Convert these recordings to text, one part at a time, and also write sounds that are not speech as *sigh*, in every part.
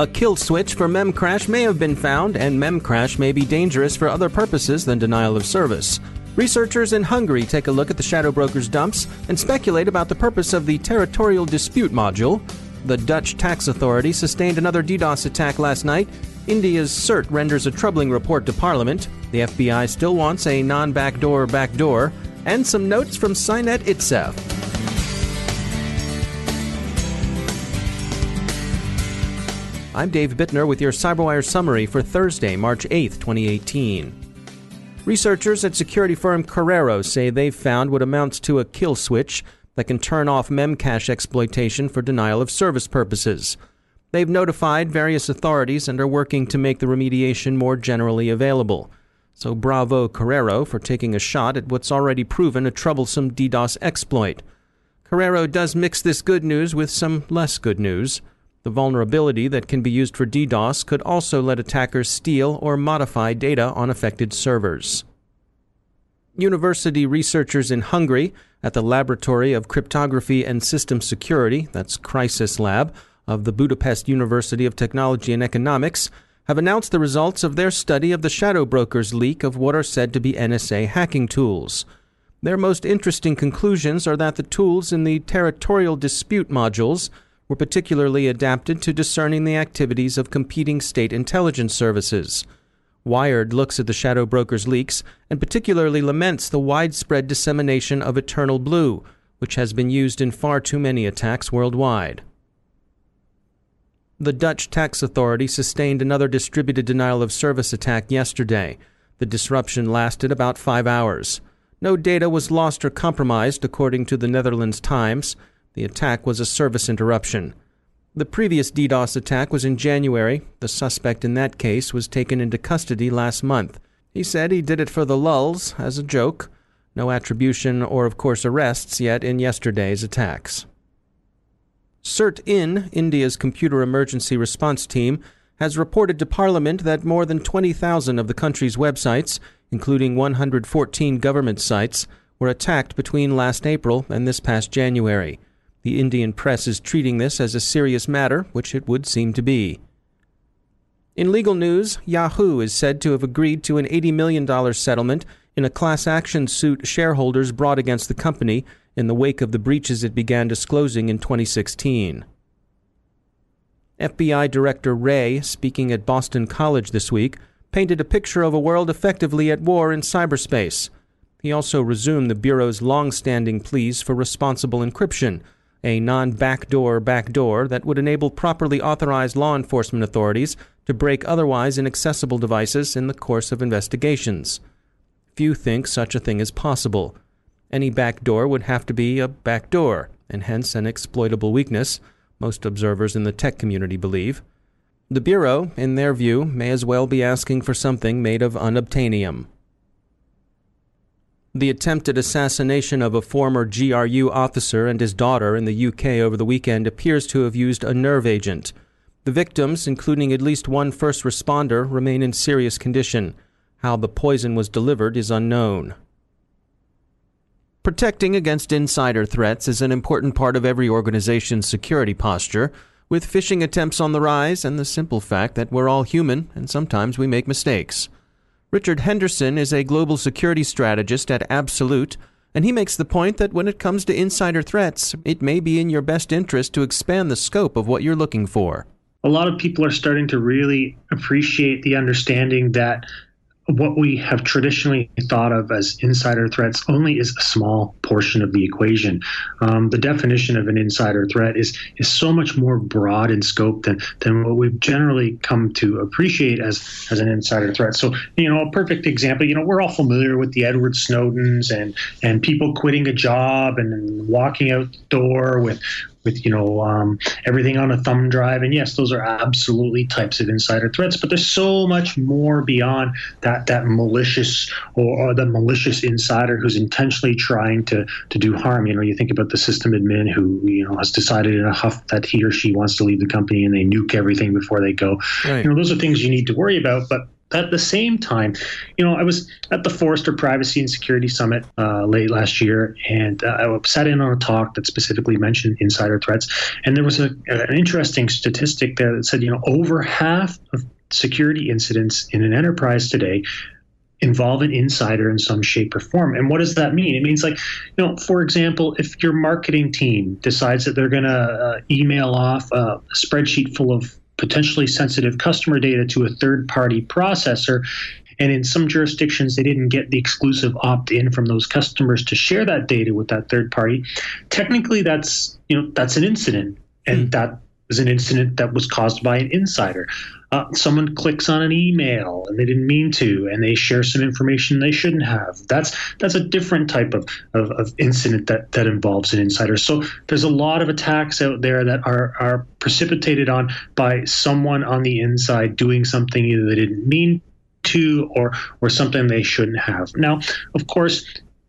A kill switch for Memcrash may have been found, and Memcrash may be dangerous for other purposes than denial of service. Researchers in Hungary take a look at the Shadow Broker's dumps and speculate about the purpose of the Territorial Dispute module. The Dutch tax authority sustained another DDoS attack last night. India's CERT renders a troubling report to Parliament. The FBI still wants a non backdoor backdoor. And some notes from SINET ITSEF. I'm Dave Bittner with your CyberWire summary for Thursday, March 8, 2018. Researchers at security firm Corero say they've found what amounts to a kill switch that can turn off memcache exploitation for denial of service purposes. They've notified various authorities and are working to make the remediation more generally available. So bravo Corero for taking a shot at what's already proven a troublesome DDoS exploit. Corero does mix this good news with some less good news. The vulnerability that can be used for DDoS could also let attackers steal or modify data on affected servers. University researchers in Hungary at the Laboratory of Cryptography and System Security, that's CrySyS Lab, of the Budapest University of Technology and Economics, have announced the results of their study of the Shadow Brokers leak of what are said to be NSA hacking tools. Their most interesting conclusions are that the tools in the territorial dispute modules were particularly adapted to discerning the activities of competing state intelligence services. Wired looks at the Shadow Broker's leaks and particularly laments the widespread dissemination of Eternal Blue, which has been used in far too many attacks worldwide. The Dutch tax authority sustained another distributed denial of service attack yesterday. The disruption lasted about five hours. No data was lost or compromised, according to the Netherlands Times. The attack was a service interruption. The previous DDoS attack was in January. The suspect in that case was taken into custody last month. He said he did it for the lulls, as a joke. No attribution or, of course, arrests yet in yesterday's attacks. CERT-IN, India's computer emergency response team, has reported to Parliament that more than 20,000 of the country's websites, including 114 government sites, were attacked between last April and this past January. The Indian press is treating this as a serious matter, which it would seem to be. In legal news, Yahoo is said to have agreed to an $80 million settlement in a class action suit shareholders brought against the company in the wake of the breaches it began disclosing in 2016. FBI Director Wray, speaking at Boston College this week, painted a picture of a world effectively at war in cyberspace. He also resumed the Bureau's long standing pleas for responsible encryption a non backdoor backdoor that would enable properly authorized law enforcement authorities to break otherwise inaccessible devices in the course of investigations. Few think such a thing is possible. Any backdoor would have to be a backdoor, and hence an exploitable weakness, most observers in the tech community believe. The Bureau, in their view, may as well be asking for something made of unobtainium. The attempted assassination of a former GRU officer and his daughter in the UK over the weekend appears to have used a nerve agent. The victims, including at least one first responder, remain in serious condition. How the poison was delivered is unknown. Protecting against insider threats is an important part of every organization's security posture, with phishing attempts on the rise and the simple fact that we're all human and sometimes we make mistakes. Richard Henderson is a global security strategist at Absolute, and he makes the point that when it comes to insider threats, it may be in your best interest to expand the scope of what you're looking for. A lot of people are starting to really appreciate the understanding that what we have traditionally thought of as insider threats only is a small portion of the equation. Um, the definition of an insider threat is is so much more broad in scope than than what we've generally come to appreciate as as an insider threat. So, you know, a perfect example. You know, we're all familiar with the Edward Snowdens and and people quitting a job and walking out the door with with you know um, everything on a thumb drive. And yes, those are absolutely types of insider threats, but there's so much more beyond that that malicious or, or the malicious insider who's intentionally trying to to do harm. You know, you think about the system admin who you know has decided in a huff that he or she wants to leave the company and they nuke everything before they go. Right. You know, those are things you need to worry about, but at the same time, you know, I was at the Forrester Privacy and Security Summit uh, late last year, and uh, I sat in on a talk that specifically mentioned insider threats. And there was a, an interesting statistic there that said, you know, over half of security incidents in an enterprise today involve an insider in some shape or form. And what does that mean? It means, like, you know, for example, if your marketing team decides that they're going to uh, email off a spreadsheet full of potentially sensitive customer data to a third party processor. And in some jurisdictions, they didn't get the exclusive opt in from those customers to share that data with that third party. Technically, that's you know that's an incident, and mm. that is an incident that was caused by an insider uh, someone clicks on an email and they didn't mean to, and they share some information they shouldn't have. That's that's a different type of, of, of, incident that, that involves an insider. So there's a lot of attacks out there that are are precipitated on by someone on the inside doing something either they didn't mean to or or something they shouldn't have. Now, of course,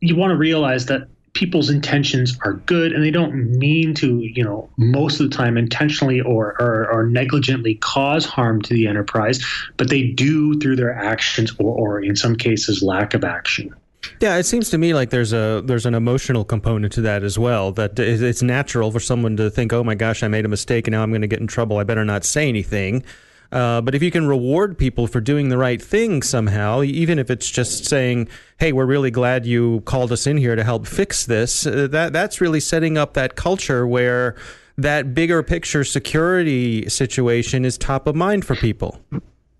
you want to realize that people's intentions are good and they don't mean to, you know, most of the time intentionally or, or, or negligently cause harm to the enterprise, but they do through their actions or, or in some cases lack of action. Yeah, it seems to me like there's a there's an emotional component to that as well. That it's natural for someone to think, "Oh my gosh, I made a mistake, and now I'm going to get in trouble. I better not say anything." Uh, but if you can reward people for doing the right thing somehow, even if it's just saying, "Hey, we're really glad you called us in here to help fix this," uh, that that's really setting up that culture where that bigger picture security situation is top of mind for people.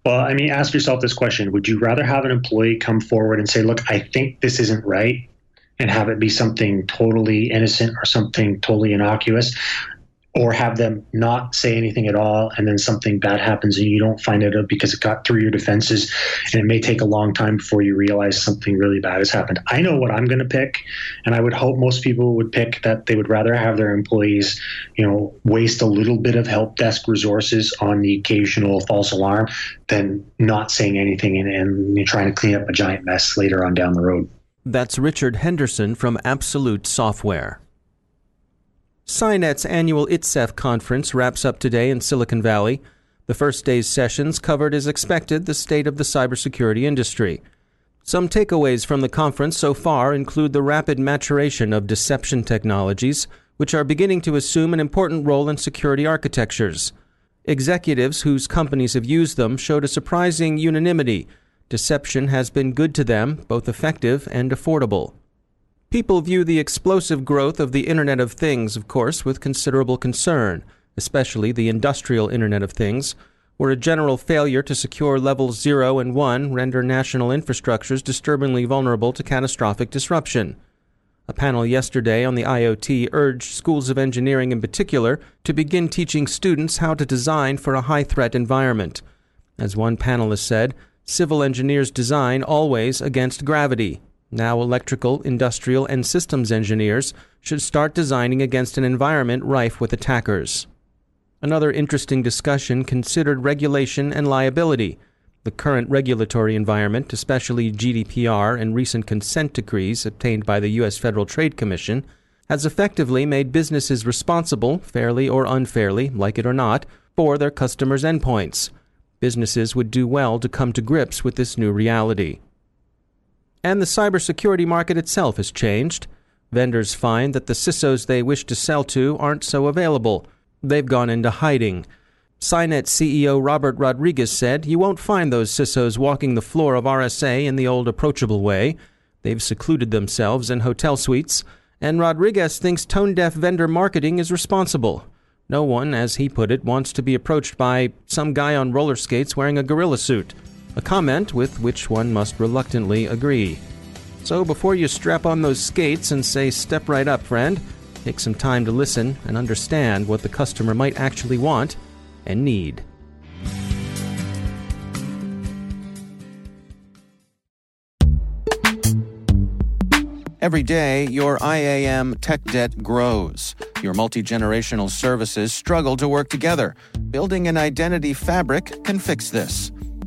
Well, I mean, ask yourself this question: Would you rather have an employee come forward and say, "Look, I think this isn't right," and have it be something totally innocent or something totally innocuous? Or have them not say anything at all and then something bad happens and you don't find out because it got through your defenses and it may take a long time before you realize something really bad has happened. I know what i'm going to pick and i would hope most people would pick that they would rather have their employees you know waste a little bit of help desk resources on the occasional false alarm than not saying anything and, and trying to clean up a giant mess later on down the road. That's richard henderson from absolute software SINET's annual ITSEF conference wraps up today in Silicon Valley. The first day's sessions covered, as expected, the state of the cybersecurity industry. Some takeaways from the conference so far include the rapid maturation of deception technologies, which are beginning to assume an important role in security architectures. Executives whose companies have used them showed a surprising unanimity. Deception has been good to them, both effective and affordable. People view the explosive growth of the Internet of Things, of course, with considerable concern, especially the industrial Internet of Things, where a general failure to secure levels 0 and 1 render national infrastructures disturbingly vulnerable to catastrophic disruption. A panel yesterday on the IoT urged schools of engineering in particular to begin teaching students how to design for a high threat environment. As one panelist said, civil engineers design always against gravity. Now, electrical, industrial, and systems engineers should start designing against an environment rife with attackers. Another interesting discussion considered regulation and liability. The current regulatory environment, especially GDPR and recent consent decrees obtained by the U.S. Federal Trade Commission, has effectively made businesses responsible, fairly or unfairly, like it or not, for their customers' endpoints. Businesses would do well to come to grips with this new reality. And the cybersecurity market itself has changed. Vendors find that the CISOs they wish to sell to aren't so available. They've gone into hiding. SINET CEO Robert Rodriguez said you won't find those CISOs walking the floor of RSA in the old approachable way. They've secluded themselves in hotel suites, and Rodriguez thinks tone deaf vendor marketing is responsible. No one, as he put it, wants to be approached by some guy on roller skates wearing a gorilla suit, a comment with which one must reluctantly agree. So before you strap on those skates and say, Step right up, friend, take some time to listen and understand what the customer might actually want and need. Every day, your IAM tech debt grows. Your multi generational services struggle to work together. Building an identity fabric can fix this.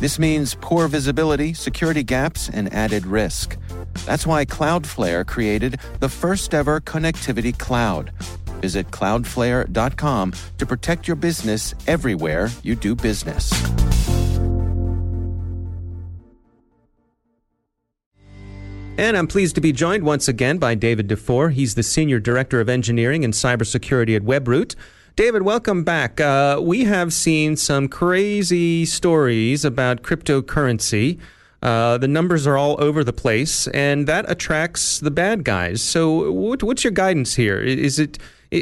This means poor visibility, security gaps, and added risk. That's why Cloudflare created the first ever connectivity cloud. Visit cloudflare.com to protect your business everywhere you do business. And I'm pleased to be joined once again by David Dufour. He's the Senior Director of Engineering and Cybersecurity at Webroot. David, welcome back. Uh, we have seen some crazy stories about cryptocurrency. Uh, the numbers are all over the place, and that attracts the bad guys. So, what, what's your guidance here? Is it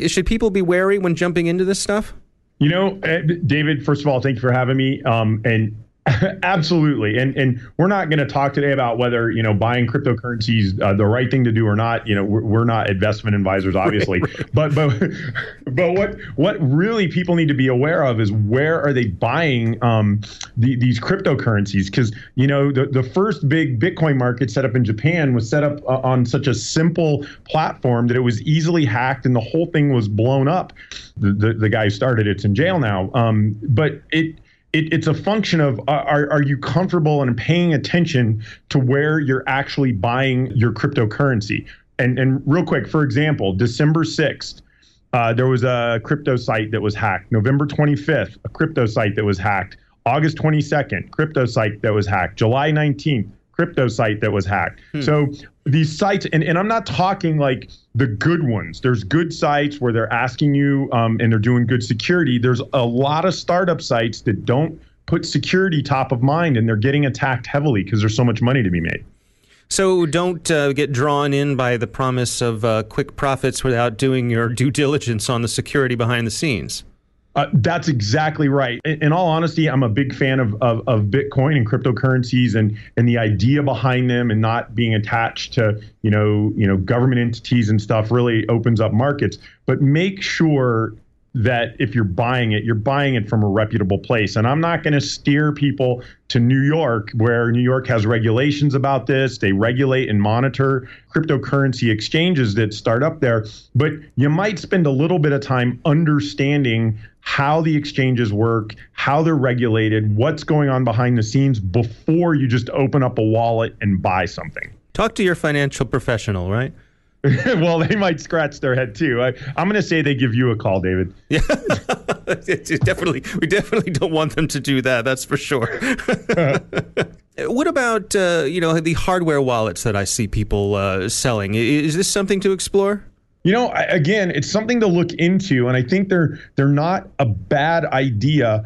should people be wary when jumping into this stuff? You know, uh, David. First of all, thank you for having me. Um, and *laughs* Absolutely, and and we're not going to talk today about whether you know buying cryptocurrencies uh, the right thing to do or not. You know, we're, we're not investment advisors, obviously, right, right. but but *laughs* but what what really people need to be aware of is where are they buying um, the, these cryptocurrencies? Because you know the the first big Bitcoin market set up in Japan was set up uh, on such a simple platform that it was easily hacked and the whole thing was blown up. The the, the guy who started it's in jail now. Um, but it it, it's a function of are, are you comfortable and paying attention to where you're actually buying your cryptocurrency? And, and real quick, for example, December 6th, uh, there was a crypto site that was hacked. November 25th, a crypto site that was hacked. August 22nd, crypto site that was hacked. July 19th, crypto site that was hacked. Hmm. So these sites, and, and I'm not talking like the good ones. There's good sites where they're asking you um, and they're doing good security. There's a lot of startup sites that don't put security top of mind and they're getting attacked heavily because there's so much money to be made. So don't uh, get drawn in by the promise of uh, quick profits without doing your due diligence on the security behind the scenes. Uh, that's exactly right. In, in, all honesty, I'm a big fan of, of, of Bitcoin and cryptocurrencies and and the idea behind them and not being attached to you know you know government entities and stuff really opens up markets. But make sure that if you're buying it, you're buying it from a reputable place. And I'm not going to steer people to New York, where New York has regulations about this. They regulate and monitor cryptocurrency exchanges that start up there. But you might spend a little bit of time understanding how the exchanges work, how they're regulated, what's going on behind the scenes before you just open up a wallet and buy something. Talk to your financial professional, right? *laughs* well, they might scratch their head too. I, am going to say they give you a call, David. *laughs* Yeah, *laughs* definitely. We definitely don't want them to do that. That's for sure. what about uh, you know the hardware wallets that I see people uh, selling? Is this something to explore? You know, again, it's something to look into, and I think they're they're not a bad idea.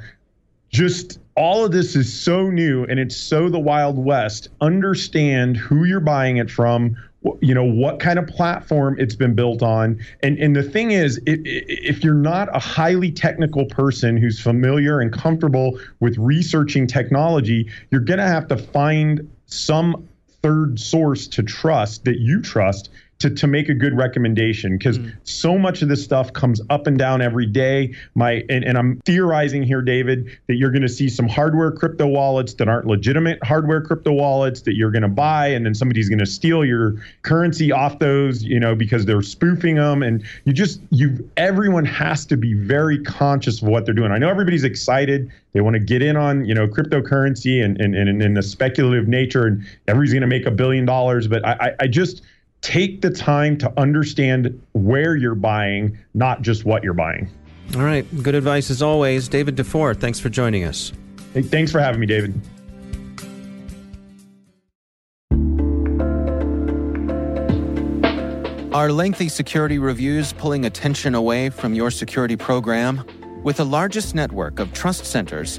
Just all of this is so new and it's so the wild west. Understand who you're buying it from, you know what kind of platform it's been built on. And and the thing is if, if you're not a highly technical person who's familiar and comfortable with researching technology you're going to have to find some third source to trust that you trust to, to make a good recommendation because mm. so much of this stuff comes up and down every day. My and, and I'm theorizing here, David, that you're going to see some hardware crypto wallets that aren't legitimate hardware crypto wallets that you're going to buy, and then somebody's going to steal your currency off those, you know, because they're spoofing them. And you just you everyone has to be very conscious of what they're doing. I know everybody's excited. They want to get in on, you know, cryptocurrency and and, and, and the speculative nature, and everybody's going to make a billion dollars. But I, I, I just take the time to understand where you're buying, not just what you're buying. All right. Good advice as always. David Dufour, thanks for joining us. Hey, thanks for having me, David. Are lengthy security reviews pulling attention away from your security program? With the largest network of trust centers,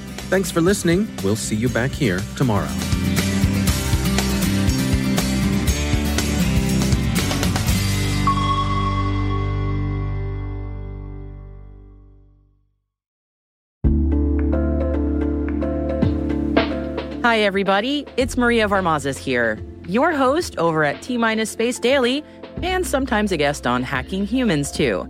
Thanks for listening. We'll see you back here tomorrow. Hi, everybody. It's Maria Varmazis here, your host over at T Minus Space Daily, and sometimes a guest on Hacking Humans, too.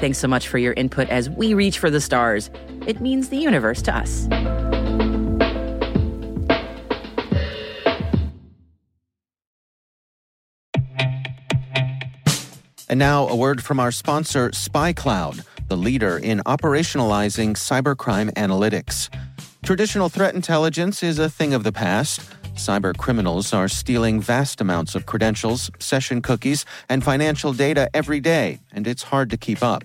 Thanks so much for your input as we reach for the stars. It means the universe to us. And now, a word from our sponsor, SpyCloud, the leader in operationalizing cybercrime analytics. Traditional threat intelligence is a thing of the past. Cyber criminals are stealing vast amounts of credentials, session cookies, and financial data every day, and it's hard to keep up.